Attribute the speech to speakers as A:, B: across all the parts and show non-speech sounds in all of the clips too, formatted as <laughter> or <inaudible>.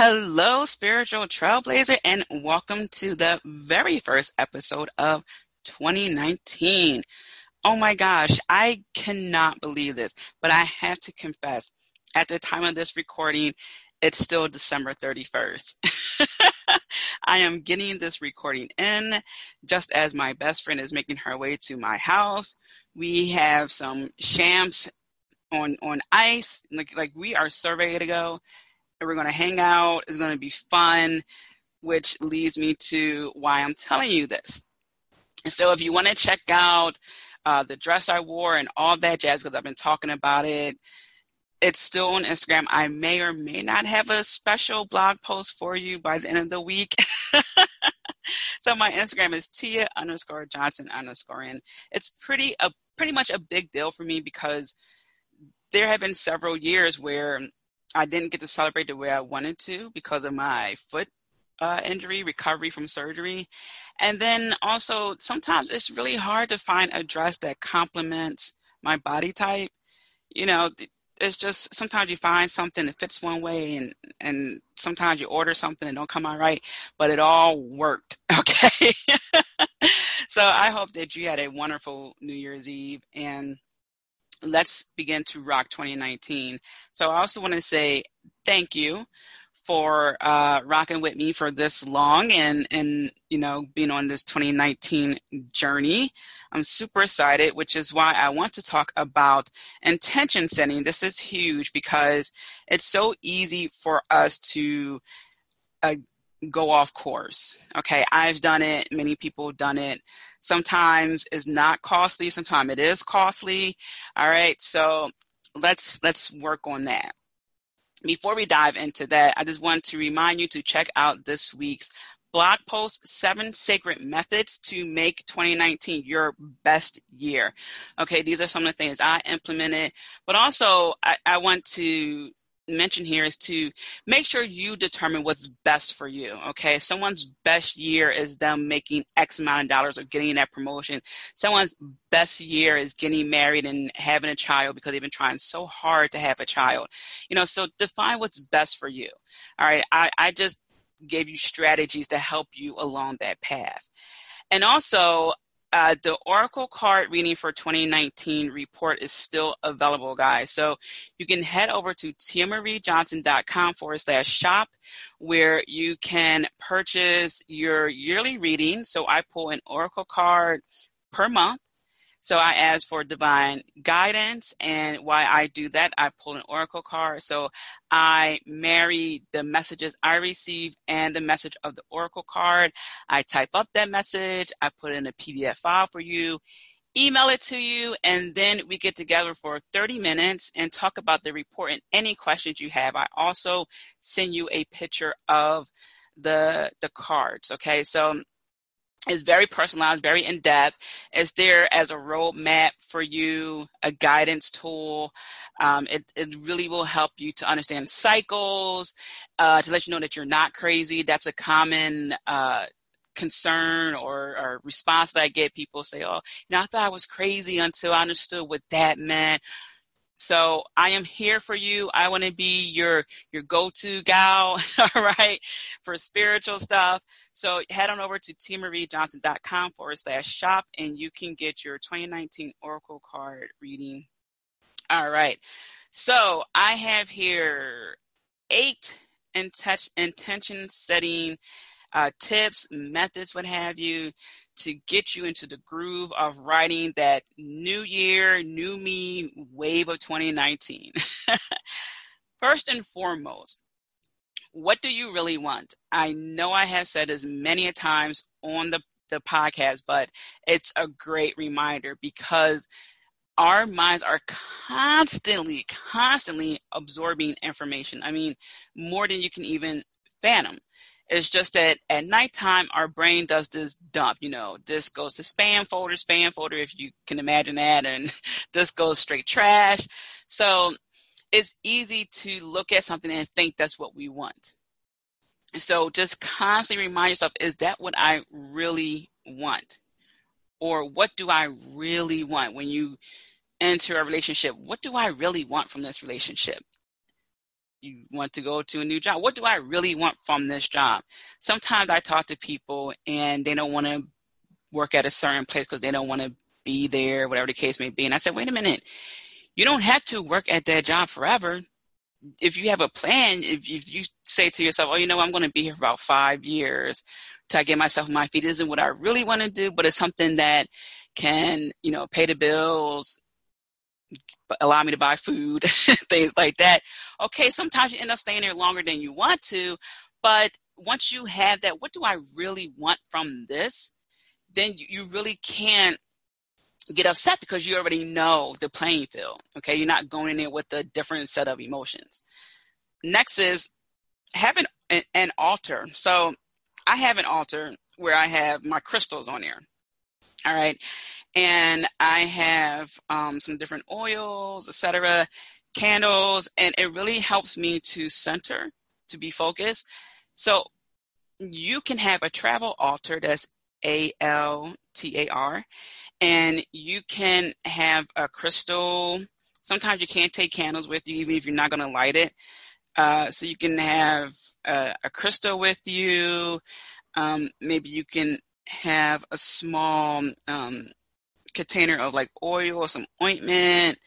A: Hello, spiritual trailblazer, and welcome to the very first episode of 2019. Oh my gosh, I cannot believe this, but I have to confess, at the time of this recording, it's still December 31st. <laughs> I am getting this recording in just as my best friend is making her way to my house. We have some shams on on ice, like like we are ready to go we're going to hang out. It's going to be fun, which leads me to why I'm telling you this. So if you want to check out uh, the dress I wore and all that jazz, because I've been talking about it, it's still on Instagram. I may or may not have a special blog post for you by the end of the week. <laughs> so my Instagram is Tia underscore Johnson underscore and it's pretty a pretty much a big deal for me because there have been several years where I didn't get to celebrate the way I wanted to because of my foot uh, injury, recovery from surgery. And then also, sometimes it's really hard to find a dress that complements my body type. You know, it's just sometimes you find something that fits one way and and sometimes you order something and don't come out right but it all worked <laughs> okay <laughs> so i hope that you had a wonderful new year's eve and let's begin to rock 2019. So I also want to say thank you for uh, rocking with me for this long and and you know being on this 2019 journey. I'm super excited, which is why I want to talk about intention setting. This is huge because it's so easy for us to uh, go off course. Okay, I've done it, many people have done it. Sometimes is not costly, sometimes it is costly. All right, so let's let's work on that. Before we dive into that, I just want to remind you to check out this week's blog post seven sacred methods to make 2019 your best year okay these are some of the things i implemented but also I, I want to mention here is to make sure you determine what's best for you. Okay. Someone's best year is them making X amount of dollars or getting that promotion. Someone's best year is getting married and having a child because they've been trying so hard to have a child. You know, so define what's best for you. All right. I, I just gave you strategies to help you along that path. And also, uh, the Oracle card reading for 2019 report is still available, guys. So you can head over to tiamariejohnson.com forward slash shop where you can purchase your yearly reading. So I pull an Oracle card per month so I ask for divine guidance, and why I do that, I pull an oracle card. So I marry the messages I receive and the message of the oracle card. I type up that message, I put in a PDF file for you, email it to you, and then we get together for 30 minutes and talk about the report and any questions you have. I also send you a picture of the the cards. Okay, so is very personalized, very in depth. It's there as a roadmap for you, a guidance tool. Um, it, it really will help you to understand cycles, uh, to let you know that you're not crazy. That's a common uh, concern or, or, response that I get. People say, "Oh, you know, I thought I was crazy until I understood what that meant." So I am here for you. I want to be your your go-to gal, <laughs> all right, for spiritual stuff. So head on over to tiamariejohnson.com forward slash shop and you can get your 2019 Oracle card reading. All right. So I have here eight intention setting uh, tips, methods, what have you, to get you into the groove of writing that new year, new me wave of 2019. <laughs> First and foremost, what do you really want? I know I have said as many a times on the, the podcast, but it's a great reminder because our minds are constantly, constantly absorbing information. I mean, more than you can even fathom It's just that at nighttime, our brain does this dump. You know, this goes to spam folder, spam folder, if you can imagine that, and <laughs> this goes straight trash. So it's easy to look at something and think that's what we want. So just constantly remind yourself, is that what I really want? Or what do I really want when you enter a relationship? What do I really want from this relationship? You want to go to a new job. What do I really want from this job? Sometimes I talk to people and they don't want to work at a certain place because they don't want to be there, whatever the case may be. And I said, wait a minute, you don't have to work at that job forever. If you have a plan, if, if you say to yourself, oh, you know, I'm going to be here for about five years till I get myself my feet, isn't what I really want to do, but it's something that can, you know, pay the bills, allow me to buy food, <laughs> things like that. Okay, sometimes you end up staying there longer than you want to, but once you have that, what do I really want from this? Then you really can't get upset because you already know the playing field. Okay, you're not going in there with a different set of emotions. Next is having an, an altar. So I have an altar where I have my crystals on there. All right, and I have um, some different oils, etc., candles, and it really helps me to center, to be focused. So you can have a travel altar that's A L T A R, and you can have a crystal. Sometimes you can't take candles with you, even if you're not going to light it. Uh, so you can have a, a crystal with you. Um, maybe you can have a small um, container of like oil or some ointment.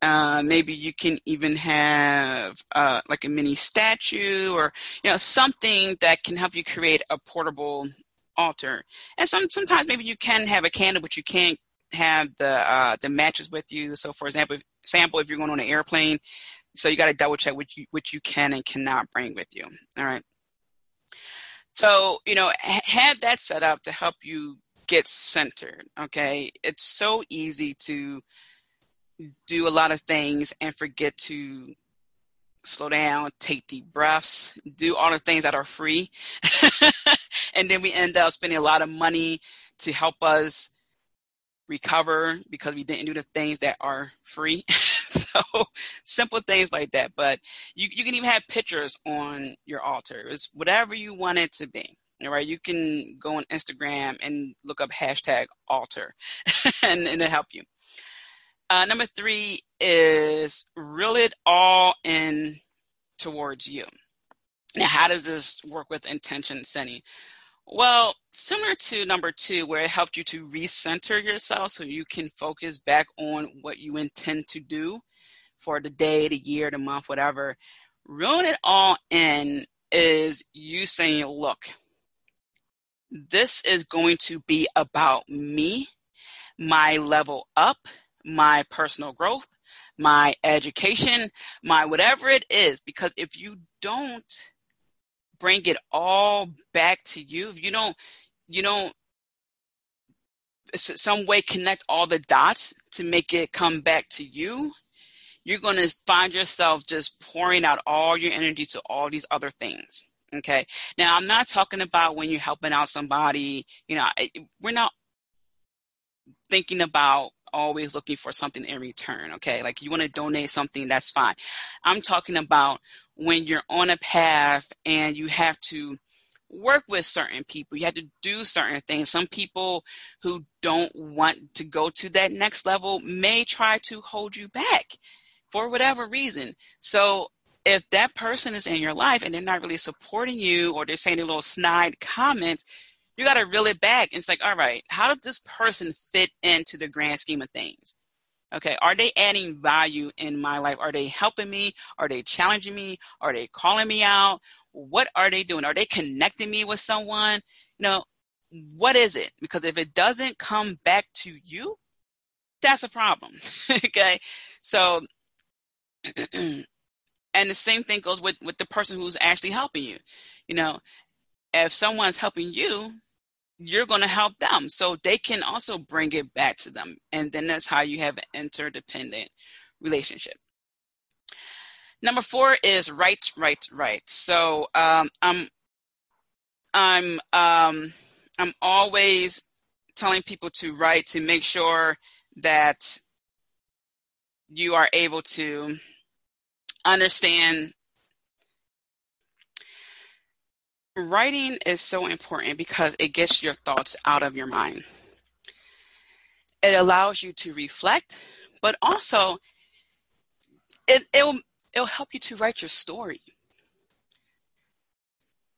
A: Uh, maybe you can even have uh, like a mini statue or you know something that can help you create a portable altar. And some sometimes maybe you can have a candle, but you can't have the uh, the matches with you. So, for example, if, sample if you're going on an airplane, so you got to double check which you which you can and cannot bring with you. All right. So you know, have that set up to help you get centered. Okay, it's so easy to do a lot of things and forget to slow down, take deep breaths, do all the things that are free. <laughs> and then we end up spending a lot of money to help us recover because we didn't do the things that are free. <laughs> so simple things like that. But you, you can even have pictures on your altar. It's whatever you want it to be. All right, you can go on Instagram and look up hashtag altar <laughs> and, and it'll help you. Uh, number three is reel it all in towards you. Now, how does this work with intention setting? Well, similar to number two, where it helped you to recenter yourself so you can focus back on what you intend to do for the day, the year, the month, whatever. Reeling it all in is you saying, look, this is going to be about me, my level up, my personal growth, my education, my whatever it is. Because if you don't bring it all back to you, if you don't, you don't some way connect all the dots to make it come back to you, you're going to find yourself just pouring out all your energy to all these other things. Okay. Now, I'm not talking about when you're helping out somebody, you know, we're not thinking about always looking for something in return. Okay. Like you want to donate something, that's fine. I'm talking about when you're on a path and you have to work with certain people, you have to do certain things. Some people who don't want to go to that next level may try to hold you back for whatever reason. So if that person is in your life and they're not really supporting you or they're saying a little snide comments, you got to reel it back. It's like, all right, how does this person fit into the grand scheme of things? Okay, are they adding value in my life? Are they helping me? Are they challenging me? Are they calling me out? What are they doing? Are they connecting me with someone? You know, what is it? Because if it doesn't come back to you, that's a problem. <laughs> okay, so <clears throat> and the same thing goes with with the person who's actually helping you. You know, if someone's helping you, you're going to help them. So they can also bring it back to them. And then that's how you have an interdependent relationship. Number four is write, write, write. So um, I'm I'm um, I'm always telling people to write to make sure that you are able to understand writing is so important because it gets your thoughts out of your mind. It allows you to reflect, but also it, it'll, it'll help you to write your story.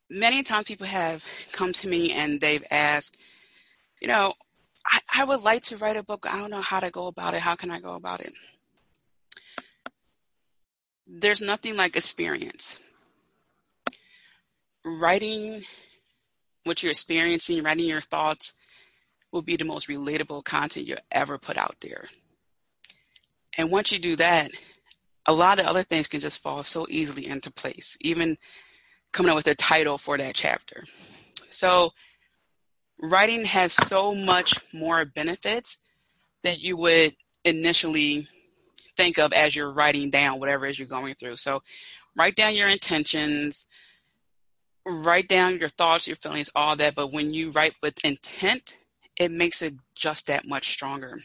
A: Many times people have come to me and they've asked, you know, I, I would like to write a book. I don't know how to go about it. How can I go about it? There's nothing like experience writing what you're experiencing, writing your thoughts will be the most relatable content you ever put out there. And once you do that, a lot of other things can just fall so easily into place, even coming up with a title for that chapter. So, writing has so much more benefits that you would initially think of as you're writing down whatever it is you're going through. So, write down your intentions, write down your thoughts, your feelings, all that. But when you write with intent, it makes it just that much stronger.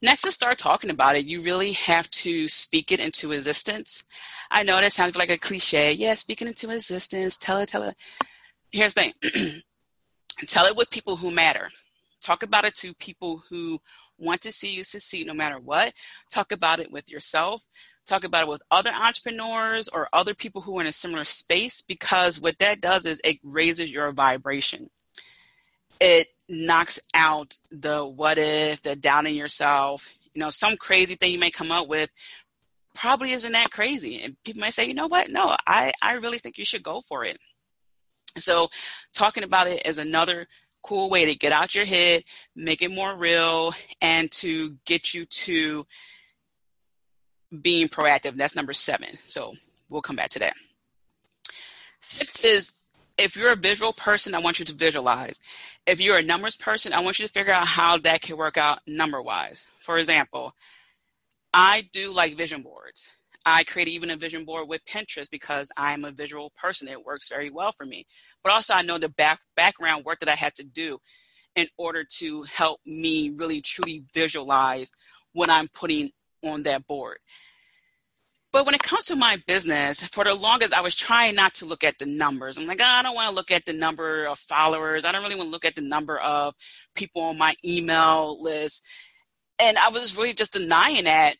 A: Next, to start talking about it, you really have to speak it into existence. I know that sounds like a cliche. Yeah, speaking into existence, tell it, tell it. Here's the thing <clears throat> tell it with people who matter. Talk about it to people who want to see you succeed no matter what. Talk about it with yourself talk about it with other entrepreneurs or other people who are in a similar space because what that does is it raises your vibration. It knocks out the what if, the doubting yourself. You know, some crazy thing you may come up with probably isn't that crazy. And people might say, you know what? No, I, I really think you should go for it. So, talking about it is another cool way to get out your head, make it more real, and to get you to being proactive. That's number seven. So we'll come back to that. Six is if you're a visual person, I want you to visualize. If you're a numbers person, I want you to figure out how that can work out number wise. For example, I do like vision boards. I created even a vision board with Pinterest because I'm a visual person. It works very well for me. But also, I know the back, background work that I had to do in order to help me really truly visualize what I'm putting on that board. But when it comes to my business, for the longest, I was trying not to look at the numbers. I'm like, oh, I don't want to look at the number of followers. I don't really want to look at the number of people on my email list. And I was really just denying that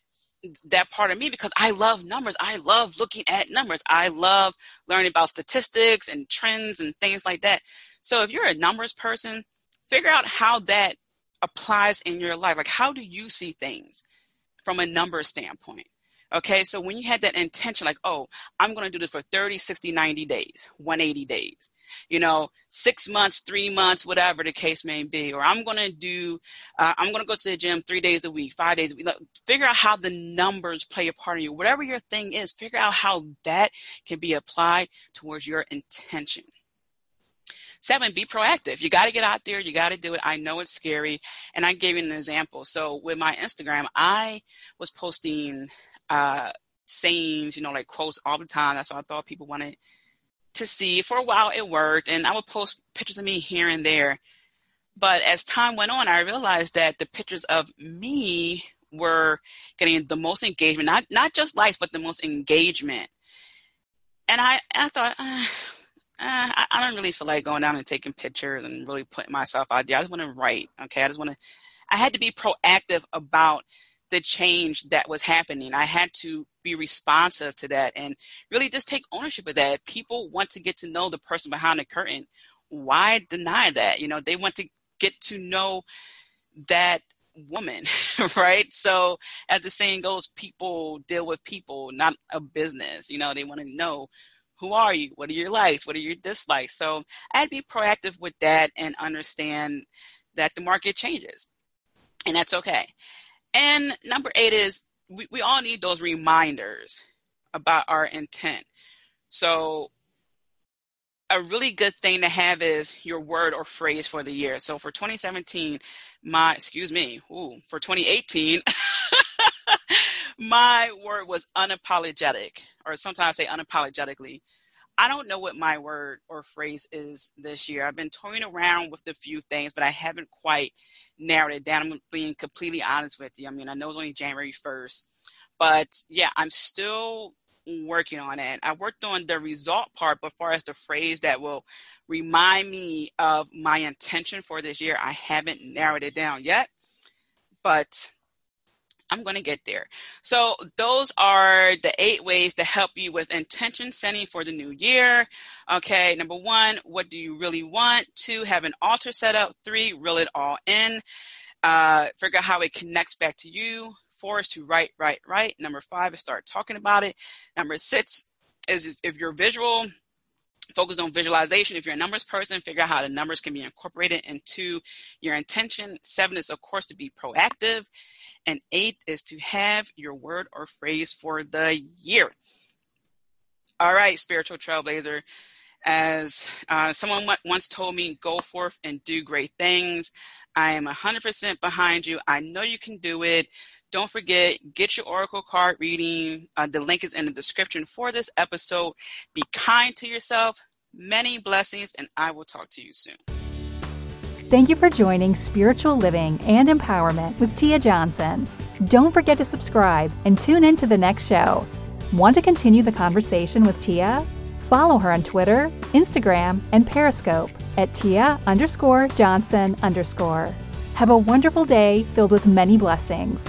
A: that part of me because I love numbers. I love looking at numbers. I love learning about statistics and trends and things like that. So if you're a numbers person, figure out how that applies in your life. Like, how do you see things? From a number standpoint. Okay, so when you had that intention, like, oh, I'm going to do this for 30, 60, 90 days, 180 days, you know, six months, three months, whatever the case may be, or I'm going to do, uh, I'm going to go to the gym three days a week, five days a week. Figure out how the numbers play a part in you. Whatever your thing is, figure out how that can be applied towards your intention. Seven, be proactive. You got to get out there. You got to do it. I know it's scary. And I gave you an example. So with my Instagram, I was posting uh, sayings, you know, like quotes all the time. That's what I thought people wanted to see. For a while, it worked. And I would post pictures of me here and there. But as time went on, I realized that the pictures of me were getting the most engagement, not not just likes, but the most engagement. And I, I thought, uh, uh, I, I, don't really feel like going down and taking pictures and really putting myself out there. I just want to write. Okay. I just want to, I had to be proactive about the change that was happening. I had to be responsive to that and really just take ownership of that. People want to get to know the person behind the curtain. Why deny that? You know, they want to get to know that woman, <laughs> right? So, as the saying goes, people deal with people, not a business. You know, they want to know who are you? What are your likes? What are your dislikes? So I'd be proactive with that and understand that the market changes. And that's okay. And number eight is we, we all need those reminders about our intent. So a really good thing to have is your word or phrase for the year. So for 2017, my excuse me, ooh, for 2018, <laughs> my word was unapologetic, or sometimes I say unapologetically. I don't know what my word or phrase is this year. I've been toying around with a few things, but I haven't quite narrowed it down. I'm being completely honest with you. I mean, I know it's only January 1st, but yeah, I'm still working on it. I worked on the result part, but far as the phrase that will remind me of my intention for this year, I haven't narrowed it down yet. But I'm going to get there. So, those are the eight ways to help you with intention setting for the new year. Okay, number one, what do you really want? Two, have an altar set up. Three, reel it all in. Uh, figure out how it connects back to you. Four is to write, write, write. Number five is start talking about it. Number six is if, if you're visual, focus on visualization. If you're a numbers person, figure out how the numbers can be incorporated into your intention. Seven is, of course, to be proactive. And eight is to have your word or phrase for the year. All right, spiritual trailblazer. As uh, someone once told me, go forth and do great things. I am 100% behind you. I know you can do it. Don't forget, get your Oracle card reading. Uh, the link is in the description for this episode. Be kind to yourself. Many blessings, and I will talk to you soon.
B: Thank you for joining Spiritual Living and Empowerment with Tia Johnson. Don't forget to subscribe and tune in to the next show. Want to continue the conversation with Tia? Follow her on Twitter, Instagram, and Periscope at Tia underscore Johnson underscore. Have a wonderful day filled with many blessings.